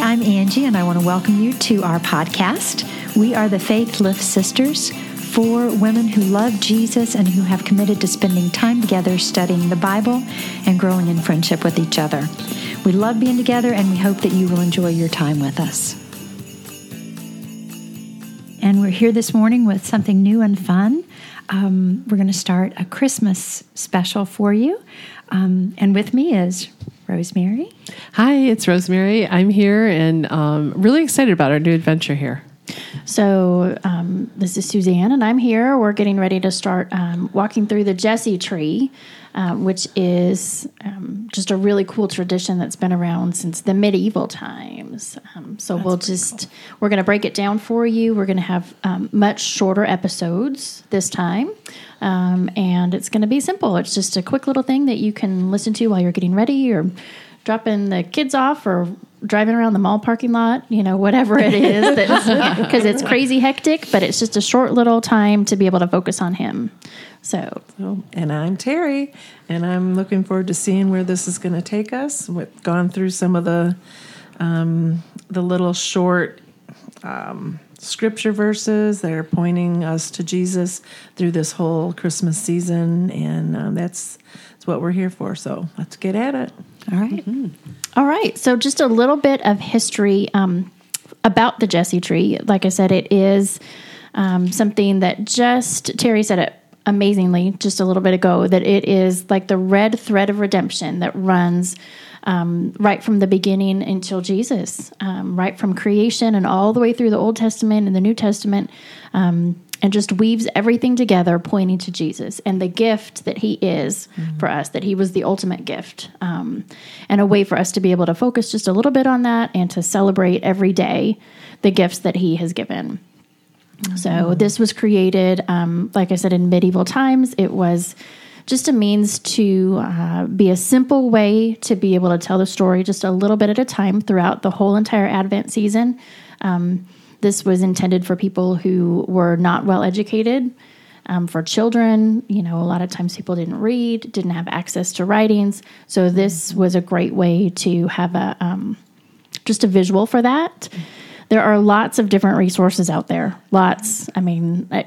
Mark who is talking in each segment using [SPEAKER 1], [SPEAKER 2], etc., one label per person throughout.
[SPEAKER 1] I'm Angie, and I want to welcome you to our podcast. We are the Faith Lift Sisters, four women who love Jesus and who have committed to spending time together studying the Bible and growing in friendship with each other. We love being together, and we hope that you will enjoy your time with us. And we're here this morning with something new and fun. Um, we're going to start a Christmas special for you. Um, and with me is Rosemary.
[SPEAKER 2] Hi, it's Rosemary. I'm here and um, really excited about our new adventure here.
[SPEAKER 3] So, um, this is Suzanne, and I'm here. We're getting ready to start um, walking through the Jesse tree, um, which is um, just a really cool tradition that's been around since the medieval times. Um, so, that's we'll just, cool. we're going to break it down for you. We're going to have um, much shorter episodes this time. and it's going to be simple. It's just a quick little thing that you can listen to while you're getting ready or dropping the kids off or driving around the mall parking lot, you know, whatever it is, because it's crazy hectic, but it's just a short little time to be able to focus on Him. So,
[SPEAKER 4] so and I'm Terry, and I'm looking forward to seeing where this is going to take us. We've gone through some of the um, the little short. Um, scripture verses that are pointing us to Jesus through this whole Christmas season, and um, that's that's what we're here for. So let's get at it.
[SPEAKER 3] All right. mm-hmm. All right. So, just a little bit of history um, about the Jesse tree. Like I said, it is um, something that just, Terry said it amazingly just a little bit ago, that it is like the red thread of redemption that runs. Um, right from the beginning until Jesus, um, right from creation and all the way through the Old Testament and the New Testament. And just weaves everything together, pointing to Jesus and the gift that He is mm-hmm. for us, that He was the ultimate gift, um, and a way for us to be able to focus just a little bit on that and to celebrate every day the gifts that He has given. Mm-hmm. So, this was created, um, like I said, in medieval times. It was just a means to uh, be a simple way to be able to tell the story just a little bit at a time throughout the whole entire Advent season. Um, this was intended for people who were not well educated, um, for children. You know, a lot of times people didn't read, didn't have access to writings. So this was a great way to have a um, just a visual for that. There are lots of different resources out there. Lots, I mean, uh,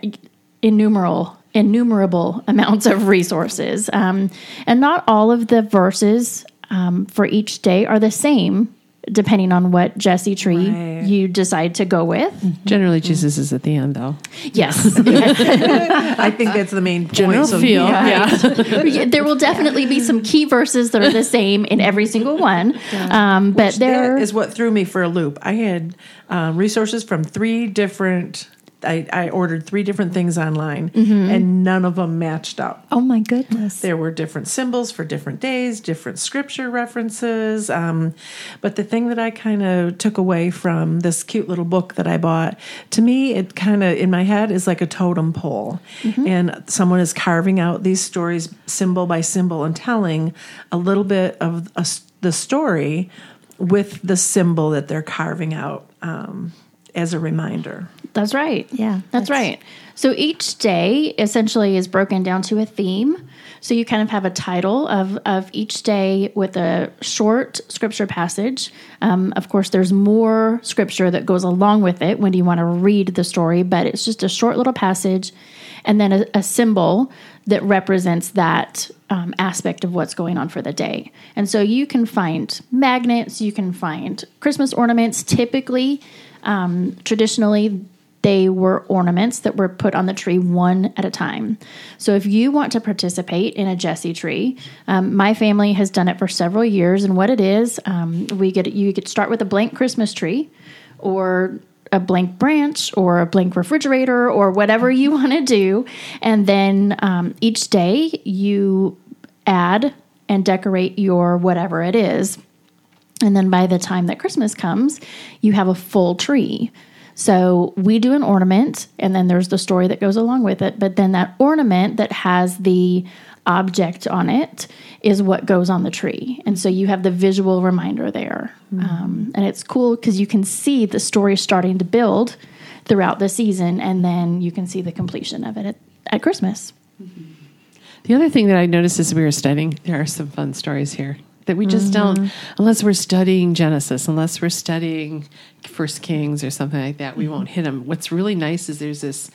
[SPEAKER 3] innumerable innumerable amounts of resources. Um, and not all of the verses um, for each day are the same depending on what Jesse tree right. you decide to go with.
[SPEAKER 2] Mm-hmm. Generally, Jesus is at the end, though.
[SPEAKER 3] Yes,
[SPEAKER 4] I think that's the main point.
[SPEAKER 2] General so feel,
[SPEAKER 3] yeah. yeah. there will definitely be some key verses that are the same in every single one. Yeah. Um, but Which there
[SPEAKER 4] is what threw me for a loop. I had uh, resources from three different I, I ordered three different things online mm-hmm. and none of them matched up.
[SPEAKER 1] Oh my goodness.
[SPEAKER 4] There were different symbols for different days, different scripture references. Um, but the thing that I kind of took away from this cute little book that I bought, to me, it kind of in my head is like a totem pole. Mm-hmm. And someone is carving out these stories symbol by symbol and telling a little bit of a, the story with the symbol that they're carving out. Um, as a reminder.
[SPEAKER 3] That's right. Yeah. That's, that's, right. So each day essentially is broken down to a theme. So you kind of have a title of, of each day with a short scripture passage. Um, of course, there's more scripture that goes along with it when you want to read the story, but it's just a short little passage and then a, a symbol that represents that um, aspect of what's going on for the day. And so you can find magnets, you can find Christmas ornaments. Typically, um, traditionally, they were ornaments that were put on the tree one at a time. So if you want to participate in a Jesse tree, um, my family has done it for several years. And what it is, um, we get you could start with a blank Christmas tree, or a blank branch or a blank refrigerator or whatever you want to do. And then um, each day you add and decorate your whatever it is. And then by the time that Christmas comes, you have a full tree. So we do an ornament, and then there's the story that goes along with it. But then that ornament that has the object on it is what goes on the tree. And so you have the visual reminder there. Mm-hmm. Um, and it's cool because you can see the story starting to build throughout the season, and then you can see the completion of it at, at Christmas.
[SPEAKER 2] The other thing that I noticed as we were studying, there are some fun stories here that we just don't mm-hmm. unless we're studying Genesis, unless we're studying First Kings or something like that, we won't mm-hmm. hit them. What's really nice is there's this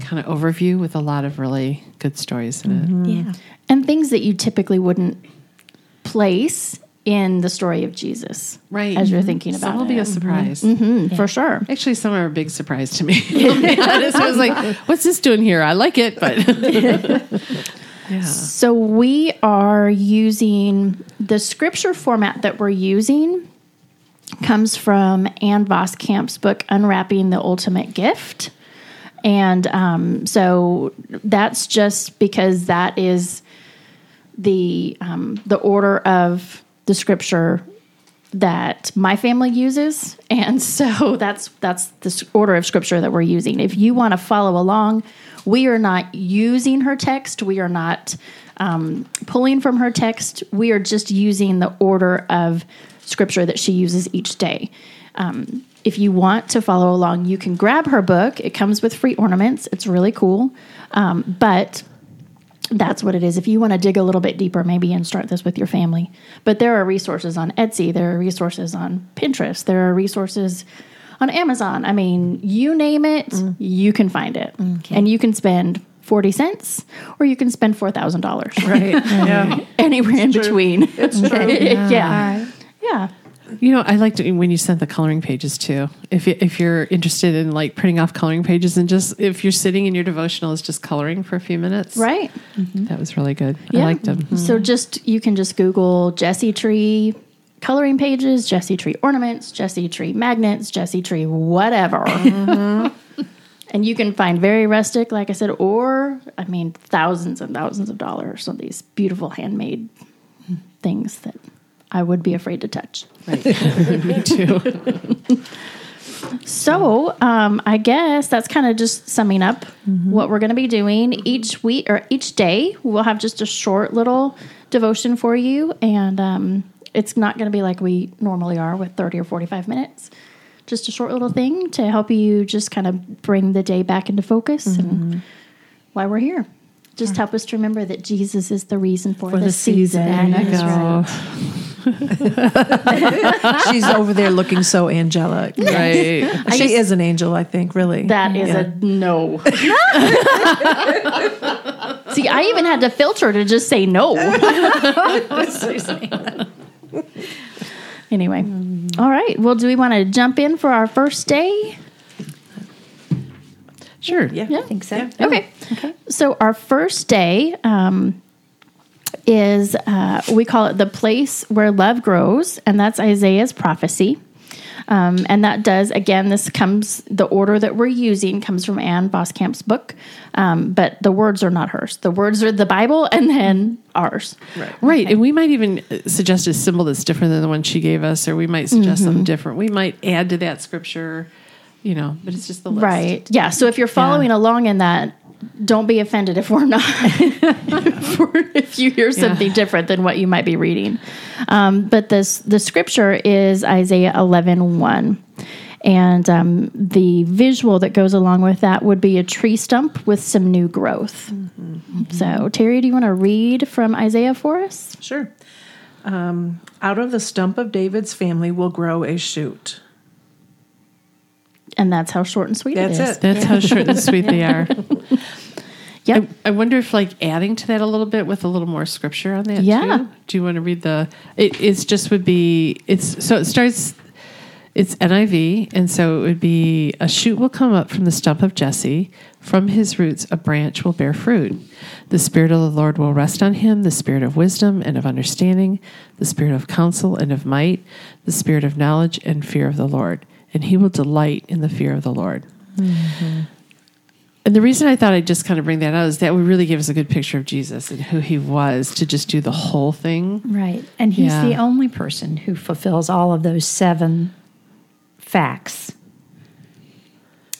[SPEAKER 2] kind of overview with a lot of really good stories in it. Mm-hmm.
[SPEAKER 5] Yeah.
[SPEAKER 3] and things that you typically wouldn't place in the story of Jesus,
[SPEAKER 2] Right.
[SPEAKER 3] As you're thinking about
[SPEAKER 2] Some will
[SPEAKER 3] it,
[SPEAKER 2] be a surprise.
[SPEAKER 3] Mm, for sure.
[SPEAKER 2] Actually, some are a big surprise to me. I'll honest. I was like, "What's this doing here?" I like it, but
[SPEAKER 3] So we are using the scripture format that we're using comes from Ann Voskamp's book Unwrapping the Ultimate Gift. And um, so that's just because that is the um, the order of the scripture that my family uses, and so that's that's the order of scripture that we're using. If you want to follow along, we are not using her text. We are not um, pulling from her text. We are just using the order of scripture that she uses each day. Um, if you want to follow along, you can grab her book. It comes with free ornaments. It's really cool, um, but that's what it is. If you want to dig a little bit deeper, maybe and start this with your family. But there are resources on Etsy, there are resources on Pinterest, there are resources on Amazon. I mean, you name it, mm. you can find it. Mm, and you can spend 40 cents or you can spend $4,000.
[SPEAKER 4] Right. yeah.
[SPEAKER 3] Anywhere in between. It's true. yeah. Yeah.
[SPEAKER 2] You know, I liked it when you sent the coloring pages too. If you, if you're interested in like printing off coloring pages and just if you're sitting in your devotional is just coloring for a few minutes,
[SPEAKER 3] Right. Mm-hmm.
[SPEAKER 2] That was really good. I liked them. Mm-hmm.
[SPEAKER 3] So just you can just Google Jesse Tree coloring pages, Jesse Tree ornaments, Jesse Tree magnets, Jesse Tree whatever. Mm-hmm. and you can find very rustic, like I said, or I mean thousands and thousands of dollars on these beautiful handmade things that I would be afraid to touch.
[SPEAKER 2] Me too.
[SPEAKER 3] So, um, I guess that's kind of just summing up what we're going to be doing each week or each day. We'll have just a short little devotion for you, and um, it's not going to be like we normally are with 30 or 45 minutes. Just a short little thing to help you just kind of bring the day back into focus and why we're here. Just help us to remember that Jesus is the reason for, the,
[SPEAKER 5] the
[SPEAKER 3] season.
[SPEAKER 5] season.
[SPEAKER 2] There you go.
[SPEAKER 4] She's over there looking so angelic.
[SPEAKER 2] Right.
[SPEAKER 4] she is an angel, I think, really.
[SPEAKER 3] That is
[SPEAKER 4] Yeah.
[SPEAKER 3] a no. See, I even had to filter to just say no. anyway, all right. Well, do we want to jump in for our first day?
[SPEAKER 2] Sure.
[SPEAKER 4] yeah.
[SPEAKER 3] Yeah.
[SPEAKER 5] I think so.
[SPEAKER 3] Okay. So our first day um, is uh, we call it the place where love grows, and that's Isaiah's prophecy. Um, and that does again. This comes the order that we're using comes from Ann Voskamp's book, um, but the words are not hers. The words are the Bible, and then ours.
[SPEAKER 4] Right.
[SPEAKER 2] Right. And we might even uh, suggest a symbol that's different than the one she gave us, or we might suggest something different. We might add to that scripture, you know, but it's just the list.
[SPEAKER 3] Right. Yeah. So if you're following along in that, don't be offended if we're not, if, we're- if you hear something different than what you might be reading. Um, but this the scripture is Isaiah 11 1. And um, the visual that goes along with that would be a tree stump with some new growth. So, Terry, do you want to read from Isaiah for us?
[SPEAKER 4] Sure. Um, out of the stump of David's family will grow a shoot.
[SPEAKER 3] And that's how short and sweet
[SPEAKER 4] That's
[SPEAKER 3] it is.
[SPEAKER 4] it.
[SPEAKER 2] That's how short and sweet they are.
[SPEAKER 3] Yeah.
[SPEAKER 2] I, I wonder if like adding to that a little bit with a little more scripture on that.
[SPEAKER 3] Yeah.
[SPEAKER 2] Too? Do you want to read the? It it's just would be it's so it starts. It's NIV, and so it would be a shoot will come up from the stump of Jesse. From his roots, a branch will bear fruit. The Spirit of the Lord will rest on him the Spirit of wisdom and of understanding, the Spirit of counsel and of might, the Spirit of knowledge and fear of the Lord. And he will delight in the fear of the Lord. Mm-hmm. And the reason I thought I'd just kind of bring that out is that would really give us a good picture of Jesus and who he was to just do the whole thing.
[SPEAKER 5] Right. And he's
[SPEAKER 2] Yeah.
[SPEAKER 5] the only person who fulfills all of those seven facts.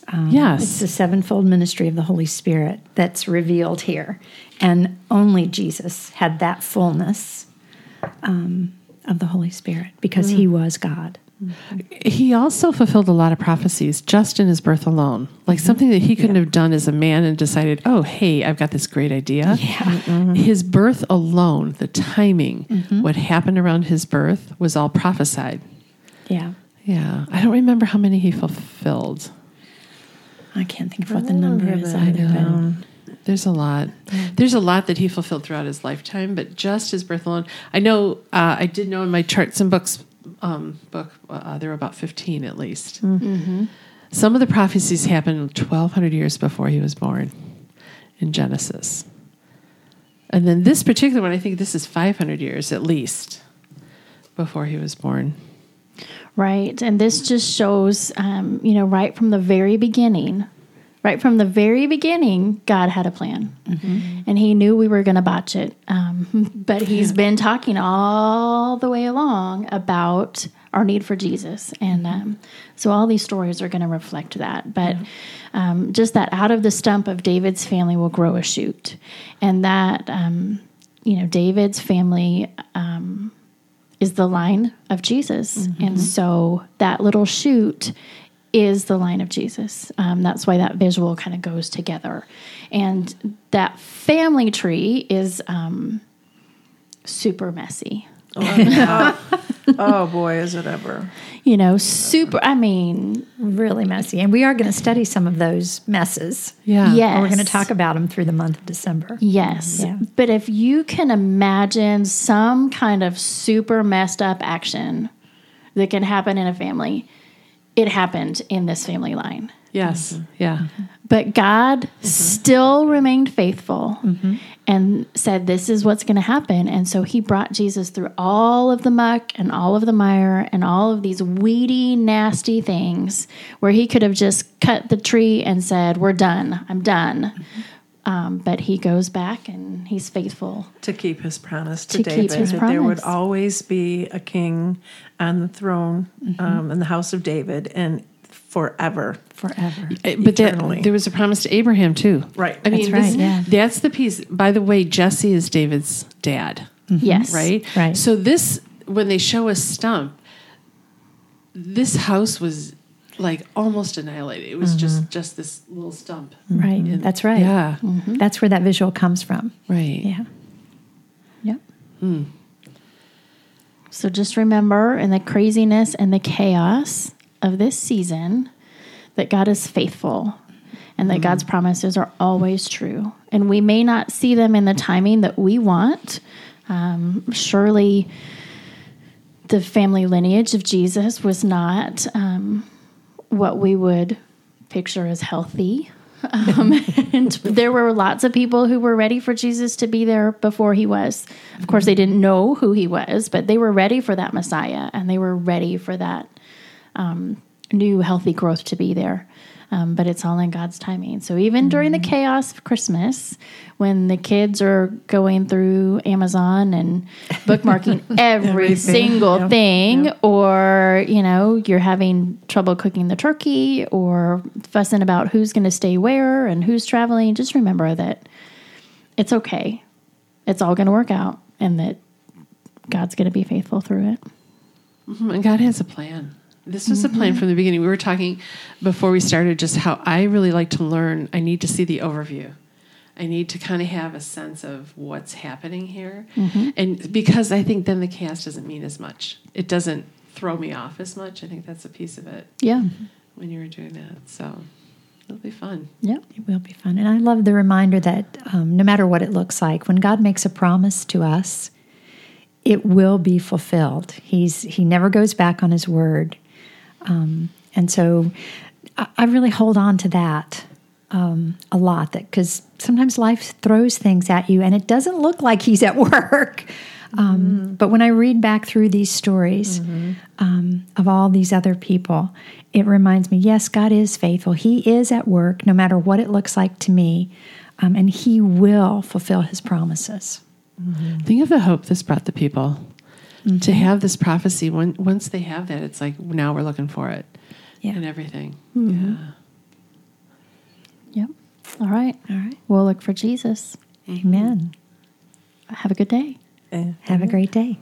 [SPEAKER 5] It's
[SPEAKER 2] yes.
[SPEAKER 5] It's the sevenfold ministry of the Holy Spirit that's revealed here. And only Jesus had that fullness um, of the Holy Spirit because he mm. was God.
[SPEAKER 2] He also fulfilled a lot of prophecies just in his birth alone, like mm-hmm. something that he couldn't have done as a man and decided, oh, hey, I've got this great idea.
[SPEAKER 5] Yeah. Mm-hmm.
[SPEAKER 2] His birth alone, the timing, mm-hmm. what happened around his birth was all prophesied.
[SPEAKER 5] Yeah.
[SPEAKER 2] Yeah. I don't remember how many he fulfilled.
[SPEAKER 5] I can't think of what the number is either. but-
[SPEAKER 2] There's a lot. Mm. There's a lot that he fulfilled throughout his lifetime, but just his birth alone. I know. Uh, I did know in my charts and books um, book uh, there were about fifteen at least. Some of the prophecies happened 1,200 years before he was born in Genesis, and then this particular one, I think this is 500 years at least before he was born.
[SPEAKER 3] Right. And this just shows, um, you know, right from the very beginning, right from the very beginning, God had a plan. And He knew we were going to botch it. Um, but He's been talking all the way along about our need for Jesus. And um, so all these stories are going to reflect that. But um, just that out of the stump of David's family will grow a shoot. And that, um, you know, David's family is the line of Jesus. And so that little shoot is the line of Jesus. Um, that's why that visual kind of goes together. And that family tree is um, super messy.
[SPEAKER 4] Oh boy, is it ever!
[SPEAKER 3] You know, super, I mean,
[SPEAKER 5] Really messy. And we are going to study some of those messes.
[SPEAKER 2] Yeah.
[SPEAKER 3] yes.
[SPEAKER 5] We're going to talk about them through the month of December.
[SPEAKER 3] Yes.
[SPEAKER 5] Yeah.
[SPEAKER 3] But if you can imagine some kind of super messed up action that can happen in a family, it happened in this family line.
[SPEAKER 2] Yes. Yeah.
[SPEAKER 3] But God mm-hmm. still remained faithful and said, This is what's going to happen. And so he brought Jesus through all of the muck and all of the mire and all of these weedy, nasty things where he could have just cut the tree and said, We're done. I'm done. Mm-hmm. Um, but he goes back and he's faithful.
[SPEAKER 4] To keep his promise to,
[SPEAKER 3] To keep
[SPEAKER 4] David
[SPEAKER 3] his
[SPEAKER 4] that there would always be a king on the throne um, in the house of David and forever.
[SPEAKER 5] Forever.
[SPEAKER 2] Uh, But that,
[SPEAKER 4] Eternally.
[SPEAKER 2] there was a promise to Abraham too.
[SPEAKER 4] Right.
[SPEAKER 2] I mean,
[SPEAKER 5] That's
[SPEAKER 2] this-
[SPEAKER 5] right, yeah.
[SPEAKER 2] that's the piece. By the way, Jesse is David's dad,
[SPEAKER 3] Yes.
[SPEAKER 2] right?
[SPEAKER 5] Right.
[SPEAKER 2] So this, when they show a stump, this house was like almost annihilated. It was just just this little stump.
[SPEAKER 5] Right. That's right.
[SPEAKER 2] Yeah.
[SPEAKER 5] That's where that visual comes from.
[SPEAKER 2] Right.
[SPEAKER 5] Yeah. Yep.
[SPEAKER 3] So just remember in the craziness and the chaos of this season that God is faithful and that God's promises are always true. And we may not see them in the timing that we want. Um, surely the family lineage of Jesus was not um, what we would picture as healthy. Um, and there were lots of people who were ready for Jesus to be there before he was. Of course, they didn't know who he was, but they were ready for that Messiah and they were ready for that um, new healthy growth to be there. Um, but it's all in God's timing. So even during the chaos of Christmas, when the kids are going through Amazon and bookmarking every single thing, or you know you're having trouble cooking the turkey, or fussing about who's going to stay where and who's traveling, just remember that it's okay. It's all going to work out, and that God's going to be faithful through it.
[SPEAKER 2] Mhm, And God has a plan. This was a plan from the beginning. We were talking before we started just how I really like to learn. I need to see the overview. I need to kind of have a sense of what's happening here. And because I think then the chaos doesn't mean as much. It doesn't throw me off as much. I think that's a piece of it
[SPEAKER 3] Yeah.
[SPEAKER 2] when you were doing that. So it'll be fun.
[SPEAKER 3] Yep.
[SPEAKER 5] It will be fun. And I love the reminder that um, no matter what it looks like, when God makes a promise to us, it will be fulfilled. He's He never goes back on His word, um, and so I, I really hold on to that um, a lot. That because sometimes life throws things at you, and it doesn't look like He's at work. Um, But when I read back through these stories um, of all these other people, it reminds me yes, God is faithful. He is at work no matter what it looks like to me, um, and He will fulfill His promises.
[SPEAKER 2] Think of the hope this brought the people to have this prophecy. When, once they have that, it's like now we're looking for it
[SPEAKER 5] Yeah.
[SPEAKER 2] and everything.
[SPEAKER 3] Mm-hmm.
[SPEAKER 2] Yeah.
[SPEAKER 3] Yep. All right.
[SPEAKER 5] All right.
[SPEAKER 3] We'll look for Jesus.
[SPEAKER 5] Amen.
[SPEAKER 3] Have a good day.
[SPEAKER 4] Eh.
[SPEAKER 5] Have a great day.